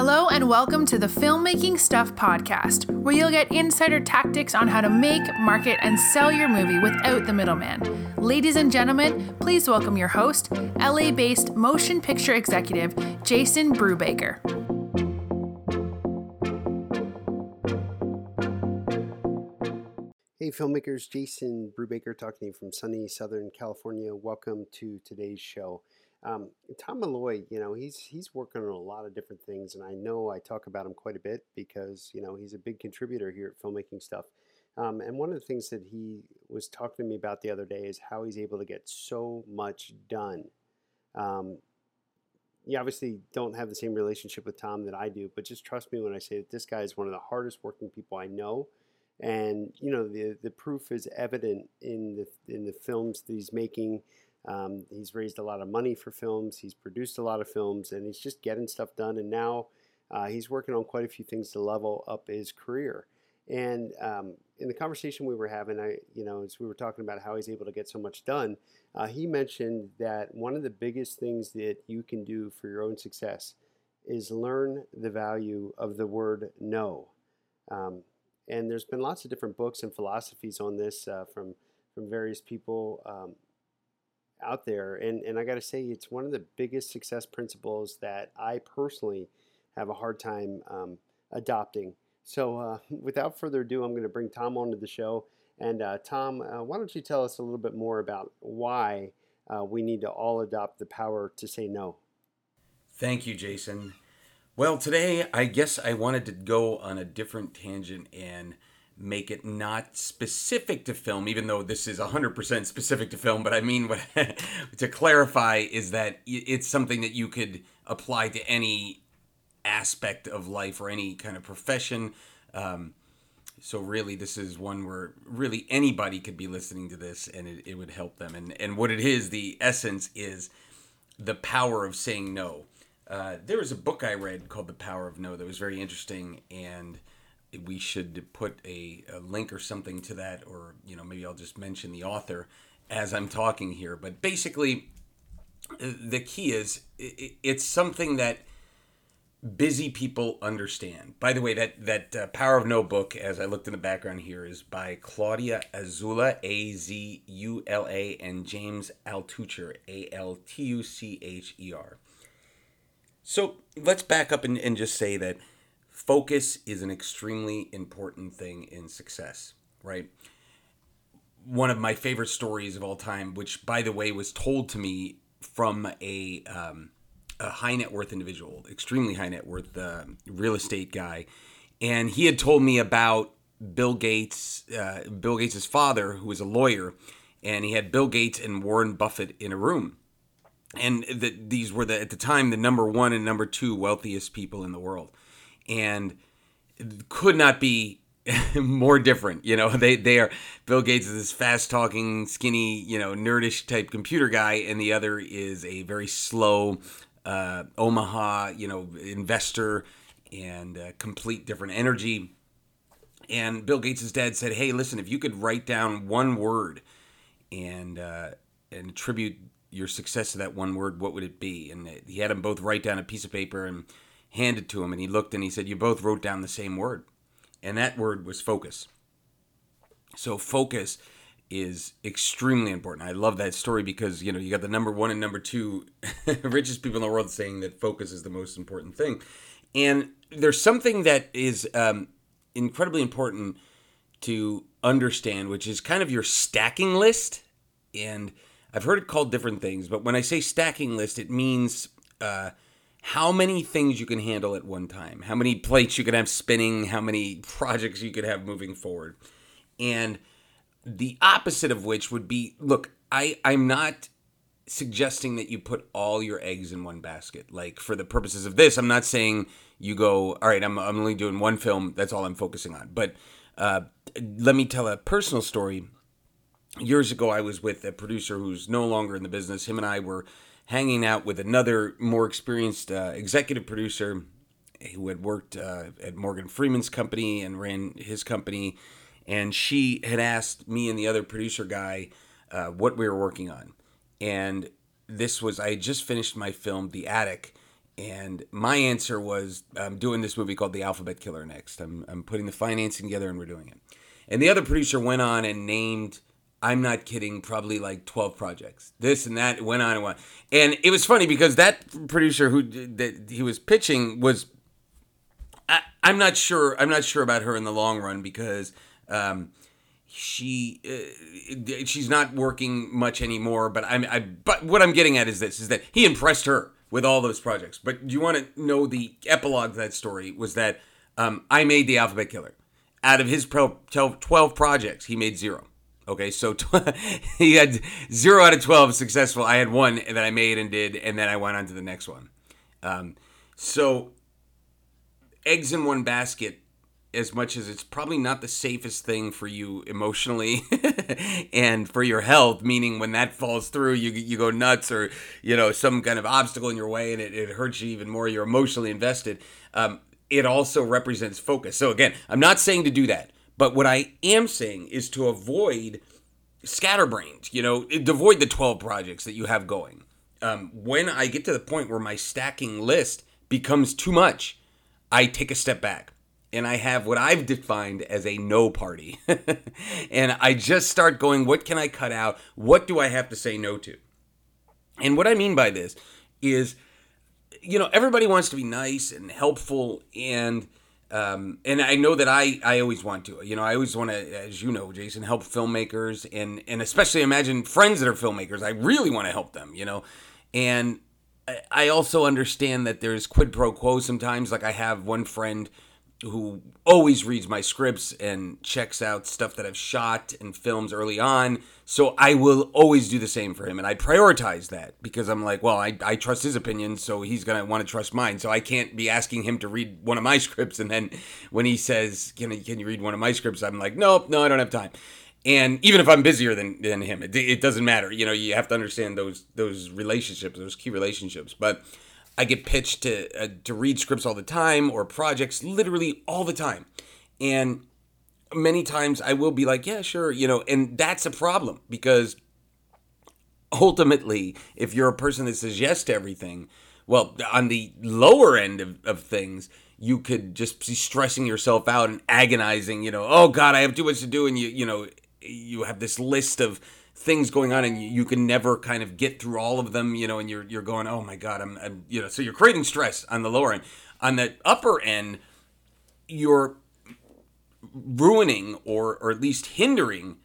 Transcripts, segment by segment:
Hello, and welcome to the Filmmaking Stuff podcast, where you'll get insider tactics on how to make, market, and sell your movie without the middleman. Ladies and gentlemen, please welcome your host, LA based motion picture executive, Jason Brubaker. Hey, filmmakers, Jason Brubaker talking to you from sunny Southern California. Welcome to today's show. Um, Tom Malloy, you know, he's he's working on a lot of different things, and I know I talk about him quite a bit because you know he's a big contributor here at Filmmaking Stuff. Um, and one of the things that he was talking to me about the other day is how he's able to get so much done. Um, you obviously don't have the same relationship with Tom that I do, but just trust me when I say that this guy is one of the hardest working people I know. And you know the the proof is evident in the in the films that he's making um, he's raised a lot of money for films. He's produced a lot of films, and he's just getting stuff done. And now uh, he's working on quite a few things to level up his career. And um, in the conversation we were having, I, you know, as we were talking about how he's able to get so much done, uh, he mentioned that one of the biggest things that you can do for your own success is learn the value of the word no. Um, and there's been lots of different books and philosophies on this uh, from from various people. Um, out there. And, and I got to say, it's one of the biggest success principles that I personally have a hard time um, adopting. So, uh, without further ado, I'm going to bring Tom onto the show. And uh, Tom, uh, why don't you tell us a little bit more about why uh, we need to all adopt the power to say no? Thank you, Jason. Well, today I guess I wanted to go on a different tangent and make it not specific to film, even though this is 100% specific to film. But I mean, what to clarify is that it's something that you could apply to any aspect of life or any kind of profession. Um, so really, this is one where really anybody could be listening to this and it, it would help them. And and what it is, the essence is the power of saying no. Uh, there was a book I read called The Power of No that was very interesting and we should put a, a, link or something to that, or you know, maybe I'll just mention the author as I'm talking here. But basically, the key is it's something that busy people understand. By the way, that that uh, Power of No book, as I looked in the background here, is by Claudia Azula, A Z U L A, and James Altucher, A L T U C H E R. So let's back up and, and just say that focus is an extremely important thing in success, right? One of my favorite stories of all time, which by the way was told to me from a, um, a high net worth individual, extremely high net worth uh, real estate guy, and he had told me about Bill Gates, uh, Bill Gates' father, who was a lawyer, and he had Bill Gates and Warren Buffett in a room, and the, these were the at the time the number one and number two wealthiest people in the world and could not be more different. You know, they they are Bill Gates is this fast talking, skinny, you know, nerdish type computer guy, and the other is a very slow uh, Omaha, you know, investor and uh, complete different energy. And Bill Gates' dad said, "Hey, listen, if you could write down one word and uh, and attribute your success to that one word, what would it be?" And he had them both write down a piece of paper and handed to him and he looked and he said, You both wrote down the same word. And that word was focus. So, focus is extremely important. I love that story because, you know, you got the number one and number two richest people in the world saying that focus is the most important thing. And there's something that is um, incredibly important to understand, which is kind of your stacking list. And I've heard it called different things, but when I say stacking list, it means uh, how many things you can handle at one time, how many plates you can have spinning, how many projects you could have moving forward. And the opposite of which would be look, I, I'm not suggesting that you put all your eggs in one basket. Like for the purposes of this, I'm not saying you go, all right, I'm, I'm only doing one film, that's all I'm focusing on. But uh, let me tell a personal story. Years ago, I was with a producer who's no longer in the business. Him and I were hanging out with another more experienced uh, executive producer who had worked uh, at Morgan Freeman's company and ran his company. And she had asked me and the other producer guy uh, what we were working on. And this was, I had just finished my film, The Attic. And my answer was, I'm doing this movie called The Alphabet Killer next. I'm, I'm putting the financing together and we're doing it. And the other producer went on and named, I'm not kidding, probably like 12 projects. This and that went on and on. And it was funny because that producer who that he was pitching was, I, I'm not sure, I'm not sure about her in the long run because, um, she uh, she's not working much anymore but i'm I, but what i'm getting at is this is that he impressed her with all those projects but do you want to know the epilogue of that story was that um, i made the alphabet killer out of his 12 projects he made zero okay so he had zero out of 12 successful. I had one that i made and did and then i went on to the next one. Um, so eggs in one basket as much as it's probably not the safest thing for you emotionally and for your health meaning when that falls through you you go nuts or you know some kind of obstacle in your way and it, it hurts you even more you're emotionally invested um, it also represents focus. So again i'm not saying to do that but what i am saying is to avoid scatterbrained you know avoid the 12 projects that you have going um, when i get to the point where my stacking list becomes too much i take a step back and I have what I've defined as a no party. and I just start going, what can I cut out? What do I have to say no to? And what I mean by this is, you know, everybody wants to be nice and helpful and um, and I know that I, I always want to, you know, I always want to, as you know, Jason, help filmmakers and, and especially imagine friends that are filmmakers. I really want to help them, you know, and I also understand that there's quid pro quo sometimes. Like I have one friend who always reads my scripts and checks out stuff that I've shot and films early on. So I will always do the same for him. And I prioritize that because I'm like, well, I, I trust his opinion, so he's going to want to trust mine. So I can't be asking him to read one of my scripts. And then when he says, can, can you read one of my scripts? I'm like, nope, no, I don't have time. And even if I'm busier than, than him, it, it doesn't matter. You know, you have to understand those those relationships, those key relationships. But I get pitched to uh, to read scripts all the time or projects literally all the time. And many times I will be like, yeah, sure, you know, and that's a problem because ultimately, if you're a person that says yes to everything, well, on the lower end of, of things, you could just be stressing yourself out and agonizing, you know, oh God, I have too much to do. And you, you know, you have this list of things going on and you, can never kind of get through all of them, you know, and you're you're going, oh my god, I'm, I'm you know, so you're creating stress on the lower end. On the upper end, you're ruining or or at least hindering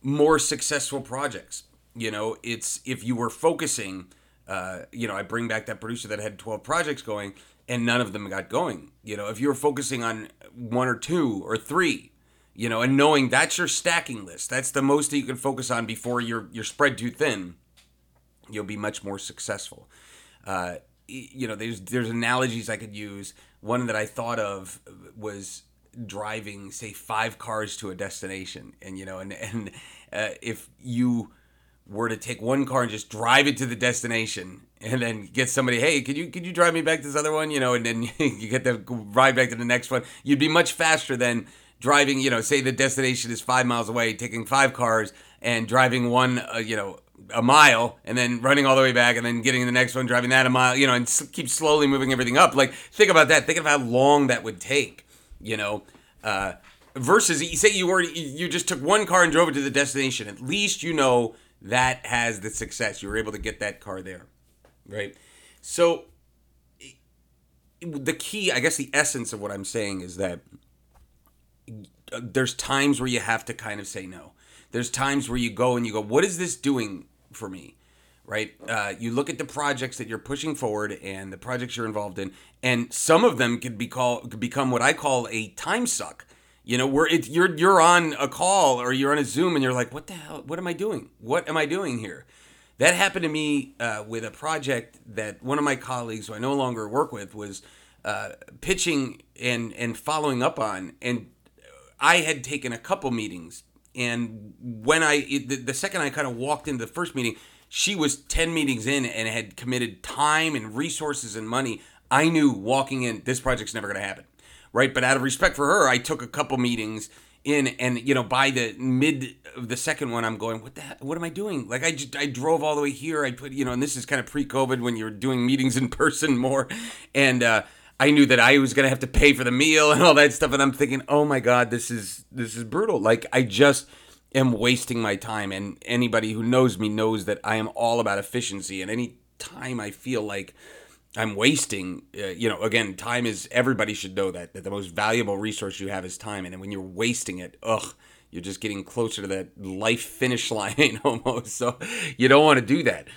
more successful projects. You know, it's if you were focusing, uh, you know, I bring back that producer that had 12 projects going and none of them got going. You know, if you were focusing on one or two or three, you know, and knowing that's your stacking list. That's the most that you can focus on before you're you're spread too thin. You'll be much more successful. Uh, you know, there's there's analogies I could use. One that I thought of was driving, say, five cars to a destination, and you know, and and uh, if you were to take one car and just drive it to the destination and then get somebody hey could you could you drive me back to this other one you know and then you get to ride back to the next one you'd be much faster than driving, you know, say the destination is five miles away, taking five cars and driving one, uh, you know, a mile and then running all the way back and then getting the next one, driving that a mile, you know, and s- keep slowly moving everything up. Like, think about that. Think of how long that would take, you know, uh, versus you say you already, you just took one car and drove it to the destination. At least you know that has the success. You were able to get that car there, right? So, the key, I guess, the essence of what I'm saying is that there's times where you have to kind of say no. There's times where you go and you go, what is this doing for me? Right? Uh, you look at the projects that you're pushing forward and the projects you're involved in, and some of them could be called could become what I call a time suck. You know, where it, you're you're on a call or you're on a Zoom and you're like, what the hell? What am I doing? What am I doing here? That happened to me uh, with a project that one of my colleagues, who I no longer work with, was uh, pitching and and following up on, and I had taken a couple meetings, and when I the, the second I kind of walked into the first meeting, she was ten meetings in and had committed time and resources and money. I knew walking in, this project's never going to happen, right? But out of respect for her, I took a couple meetings in and you know by the mid of the second one i'm going what the hell, what am i doing like i just i drove all the way here i put you know and this is kind of pre-covid when you're doing meetings in person more and uh I knew that I was gonna have to pay for the meal and all that stuff, and I'm thinking, oh my god, this is this is brutal. Like I just am wasting my time, and anybody who knows me knows that I am all about efficiency. And any time I feel like I'm wasting, uh, you know, again, time is everybody should know that that the most valuable resource you have is time, and when you're wasting it, ugh, you're just getting closer to that life finish line almost. So you don't want to do that.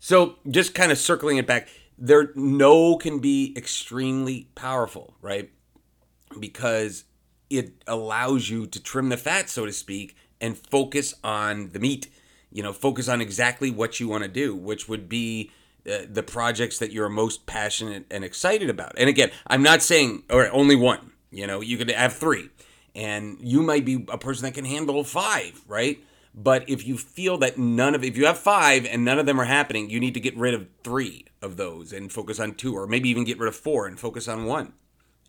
So just kind of circling it back, there no can be extremely powerful, right? Because it allows you to trim the fat, so to speak, and focus on the meat. You know, focus on exactly what you want to do, which would be uh, the projects that you're most passionate and excited about. And again, I'm not saying or only one. You know, you could have three, and you might be a person that can handle five, right? But if you feel that none of if you have five and none of them are happening, you need to get rid of three of those and focus on two, or maybe even get rid of four and focus on one,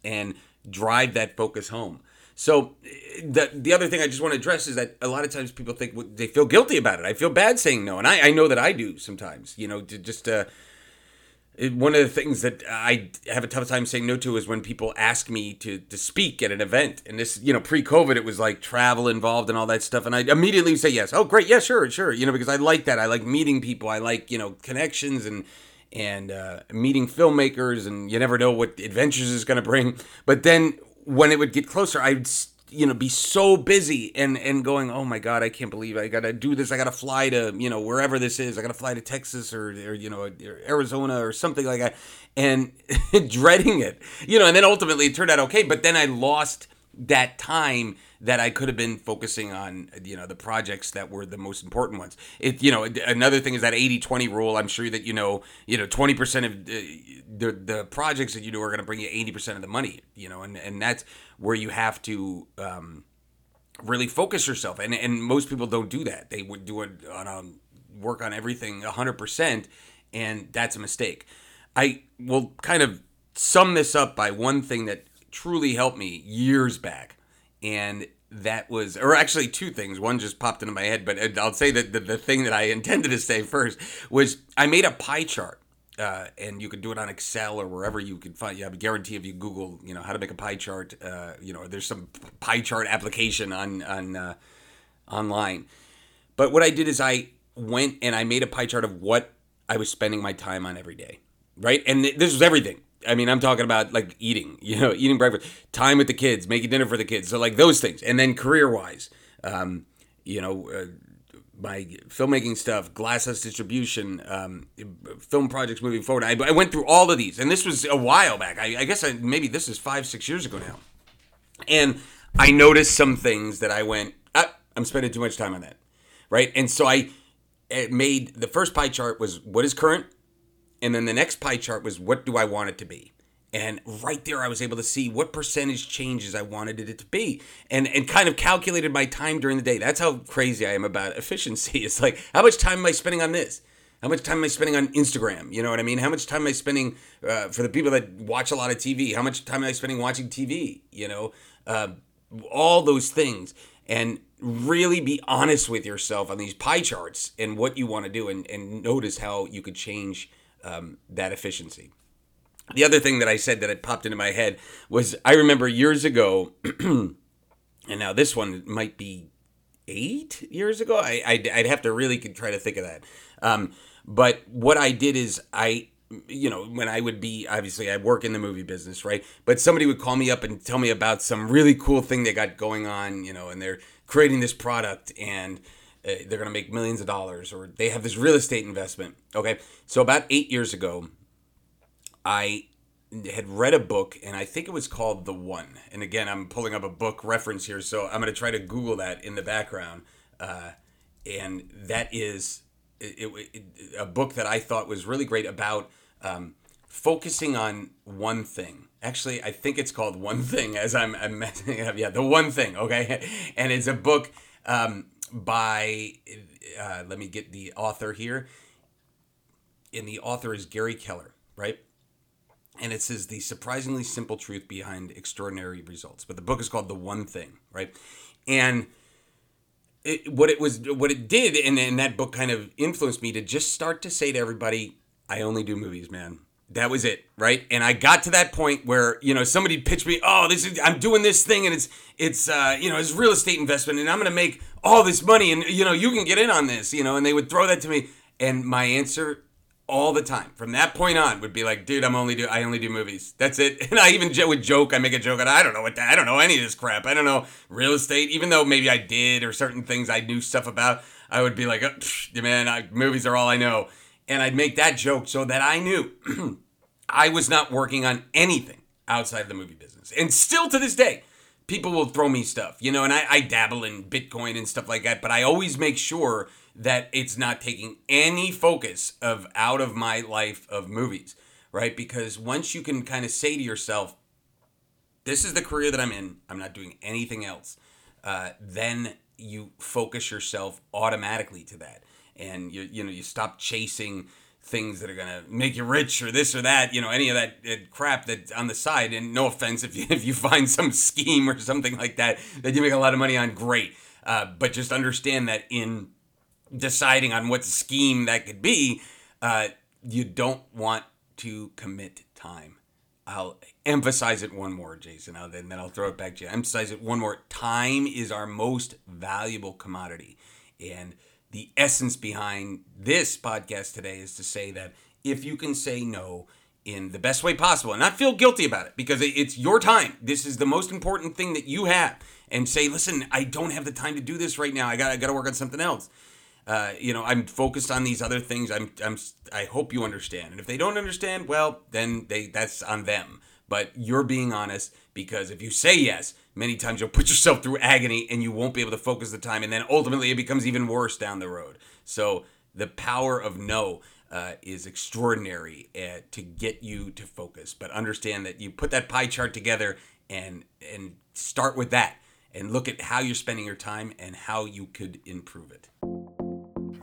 and drive that focus home. So the the other thing I just want to address is that a lot of times people think well, they feel guilty about it. I feel bad saying no, and I, I know that I do sometimes. You know, to just uh, one of the things that I have a tough time saying no to is when people ask me to to speak at an event. And this, you know, pre-COVID, it was like travel involved and all that stuff, and I immediately say yes. Oh, great, yeah, sure, sure. You know, because I like that. I like meeting people. I like you know connections and and uh, meeting filmmakers, and you never know what adventures is going to bring. But then when it would get closer, I'd you know be so busy and and going, oh my god, I can't believe I got to do this. I got to fly to you know wherever this is. I got to fly to Texas or, or you know or Arizona or something like that, and dreading it. You know, and then ultimately it turned out okay. But then I lost that time that I could have been focusing on, you know, the projects that were the most important ones. It, you know, another thing is that 80-20 rule. I'm sure that you know, you know, 20% of uh, the the projects that you do are going to bring you 80% of the money, you know, and and that's where you have to um, really focus yourself. And and most people don't do that. They would do it on a, work on everything 100% and that's a mistake. I will kind of sum this up by one thing that truly helped me years back. And that was, or actually two things. One just popped into my head, but I'll say that the, the thing that I intended to say first was I made a pie chart. Uh, and you can do it on Excel or wherever you can find. You have a guarantee if you Google, you know, how to make a pie chart. Uh, you know, there's some pie chart application on on uh, online. But what I did is I went and I made a pie chart of what I was spending my time on every day, right? And this was everything. I mean, I'm talking about like eating, you know, eating breakfast, time with the kids, making dinner for the kids. So like those things, and then career wise, um, you know, uh, my filmmaking stuff, glasshouse distribution, um, film projects moving forward. I, I, went through all of these, and this was a while back. I, I guess I, maybe this is five, six years ago now, and I noticed some things that I went, ah, I'm spending too much time on that, right? And so I made the first pie chart was what is current and then the next pie chart was what do I want it to be? And right there, I was able to see what percentage changes I wanted it to be, and and kind of calculated my time during the day. That's how crazy I am about efficiency. It's like how much time am I spending on this? How much time am I spending on Instagram? You know what I mean? How much time am I spending uh, for the people that watch a lot of TV? How much time am I spending watching TV? You know, uh, all those things, and really be honest with yourself on these pie charts and what you want to do, and, and notice how you could change um, that efficiency. The other thing that I said that it popped into my head was I remember years ago, and now this one might be eight years ago. I, I'd, I'd have to really try to think of that. Um, but what I did is I you know, when I would be obviously I work in the movie business, right? But somebody would call me up and tell me about some really cool thing they got going on, you know, and they're creating this product and they're going to make millions of dollars or they have this real estate investment. Okay. So about eight years ago, I had read a book and I think it was called The One. And again, I'm pulling up a book reference here. So I'm going to try to Google that in the background. Uh, and that is it, it, a book that I thought was really great about um, focusing on one thing. Actually, I think it's called One Thing as I'm, I'm messing up. Yeah, The One Thing. Okay. And it's a book um, by, uh, let me get the author here. And the author is Gary Keller, right? and it says the surprisingly simple truth behind extraordinary results. But the book is called The One Thing, right? And it, what it was, what it did, and, and that book kind of influenced me to just start to say to everybody, I only do movies, man. That was it, right? And I got to that point where you know somebody pitched me, oh, this is I'm doing this thing, and it's it's uh, you know it's real estate investment, and I'm gonna make all this money, and you know you can get in on this, you know, and they would throw that to me, and my answer all the time from that point on would be like, dude, I'm only do I only do movies. That's it. And I even would joke. I make a joke. And I don't know what that, I don't know any of this crap. I don't know real estate. Even though maybe I did or certain things I knew stuff about, I would be like, oh, man, I, movies are all I know. And I'd make that joke so that I knew I was not working on anything outside of the movie business. And still to this day, people will throw me stuff, you know, and I, I dabble in Bitcoin and stuff like that, but I always make sure that it's not taking any focus of out of my life of movies, right? Because once you can kind of say to yourself, this is the career that I'm in, I'm not doing anything else, uh, then you focus yourself automatically to that. And you, you know, you stop chasing things that are gonna make you rich or this or that, you know, any of that crap that's on the side. And no offense if you if you find some scheme or something like that that you make a lot of money on, great. Uh, but just understand that in deciding on what scheme that could be, uh, you don't want to commit time. I'll emphasize it one more, Jason, and then I'll throw it back to you. Emphasize it one more. Time is our most valuable commodity. And the essence behind this podcast today is to say that if you can say no in the best way possible and not feel guilty about it because it's your time, this is the most important thing that you have, and say, listen, I don't have the time to do this right now. I got I got to work on something else uh, you know, I'm focused on these other things. I'm, I'm, I hope you understand. And if they don't understand, well, then they, that's on them. But you're being honest because if you say yes, many times you'll put yourself through agony and you won't be able to focus the time. And then ultimately it becomes even worse down the road. So the power of no uh, is extraordinary uh, to get you to focus. But understand that you put that pie chart together and, and start with that and look at how you're spending your time and how you could improve it.